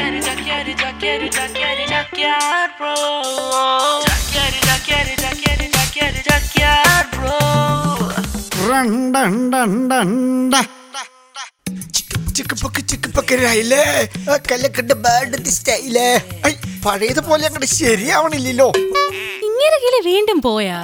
Jaqueiro, Jaqueiro, Jaqueiro, Jaqueiro, Jaqueiro, bro. Jaqueiro, Jaqueiro, Jaqueiro, Jaqueiro, Jaqueiro, bro. ആ കല്ലക്കണ്ട bad സ്റ്റൈലേ I പഴയതുപോലെ അങ്ങോട്ട് ശരിയാവണില്ലല്ലോ ഇങ്ങനെ വീണ്ടും പോയാ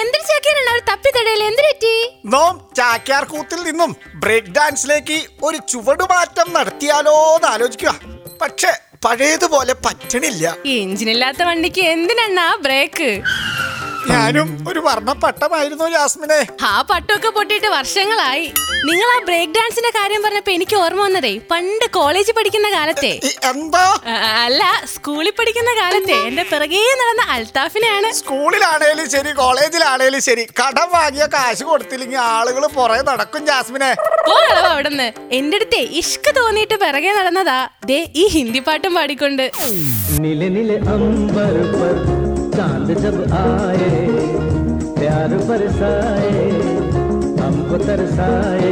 എന്തൊരു ചാക്കിയാണ് അവർ തപ്പിത്തടയിൽ എന്ത് പറ്റി? നോം ചാക്യാർ കൂത്തിൽ നിന്നും ബ്രേക്ക് ഡാൻസിലേക്ക് ഒരു ചുവടുമാറ്റം നടത്തിയാലോ എന്ന് ആലോചിക്കുക. പക്ഷെ പഴയതുപോലെ പറ്റണില്ല. ഈ എഞ്ചിനില്ലാത്ത വണ്ടിക്ക് എന്തിനാ ആ ബ്രേക്ക്? ഞാനും ഒരു വർണ പട്ടമായിരുന്നു ജാസ്മിനെ. ആ പട്ടമൊക്കെ പൊട്ടിയിട്ട് വർഷങ്ങളായി. നിങ്ങൾ ആ ബ്രേക്ക് ഡാൻസിന്റെ കാര്യം പറഞ്ഞപ്പോ എനിക്ക് ഓർമ്മ വന്നതേ പണ്ട് കോളേജിൽ പഠിക്കുന്ന കാലത്തെ. എന്താ? അല്ല സ്കൂളിൽ പഠിക്കുന്ന കാലത്തെ. എന്റെ പിറകെ നടന്ന അൽത്താഫിനെയാണ്. സ്കൂളിലാണേലും ശരി കോളേജിലാണേലും ശരി കടം വാങ്ങിയ കാശ് കൊടുത്തില്ലെങ്കിൽ ആളുകൾ പുറകെ നടക്കും ജാസ്മിനെ. അവിടുന്ന്. എന്റെ അടുത്തെ ഇഷ്ക തോന്നിയിട്ട് പിറകെ നടന്നതാ. ദേ ഈ ഹിന്ദി പാട്ടും പാടിക്കൊണ്ട്. നില നില അമ്പർ पर चांद जब आए प्यार बरसाए हमको तरसाए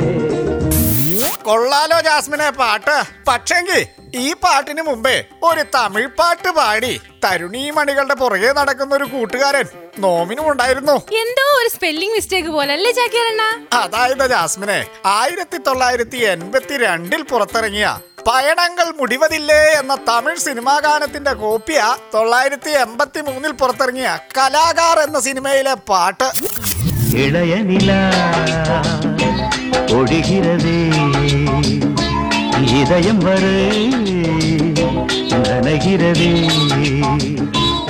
കൊള്ളാലോ ജാസ്മിനെ പാട്ട് പക്ഷെങ്കി ഈ പാട്ടിന് മുമ്പേ ഒരു തമിഴ് പാട്ട് പാടി തരുണീ മണികളുടെ പുറകെ നടക്കുന്ന ഒരു കൂട്ടുകാരൻ നോമിനും ഉണ്ടായിരുന്നു എന്തോ ഒരു സ്പെല്ലിംഗ് മിസ്റ്റേക്ക് പോലെ അല്ലേ ചാക്കിയറണ്ണ അതായത് ജാസ്മിനെ ആയിരത്തി തൊള്ളായിരത്തി എൺപത്തി രണ്ടിൽ പുറത്തിറങ്ങിയ പയണങ്ങൾ മുടിവതില്ലേ എന്ന തമിഴ് സിനിമാ ഗാനത്തിന്റെ കോപ്പിയ തൊള്ളായിരത്തി എൺപത്തി മൂന്നിൽ പുറത്തിറങ്ങിയ കലാകാർ എന്ന സിനിമയിലെ പാട്ട് இளைய நிலா ஒழிகிறதே இதயம் வரை நனைகிறதே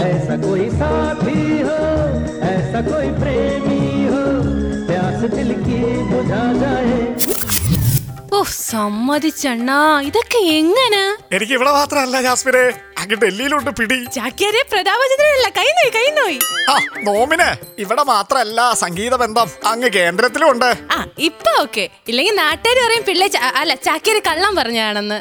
ऐसा कोई साथी हो ऐसा कोई प्रेमी हो प्यास दिल की बुझा जाए ഓ സമ്മതിച്ചണ്ണാ. ഇതൊക്കെ എങ്ങനെ? എനിക്ക് ഇവിടെ മാത്രമല്ല ജാസ്മിനെ. അങ്ങ് ഡൽഹിയിലുണ്ട് പിടി. ചാക്യാരെ പ്രതാപചന്ദ്രനല്ല. കൈ നോയി കൈ നോയി. ആ നോമിന്. ഇവിടെ മാത്രല്ല സംഗീത ബന്ധം അങ്ങ് കേന്ദ്രത്തിലും ഉണ്ട് ആ ഇപ്പൊ ഓക്കെ. ഇല്ലെങ്കിൽ നാട്ടുകാർ പറയും പിള്ളേ ച- അല്ല ചാക്യാര് കള്ളം പറഞ്ഞാണെന്ന്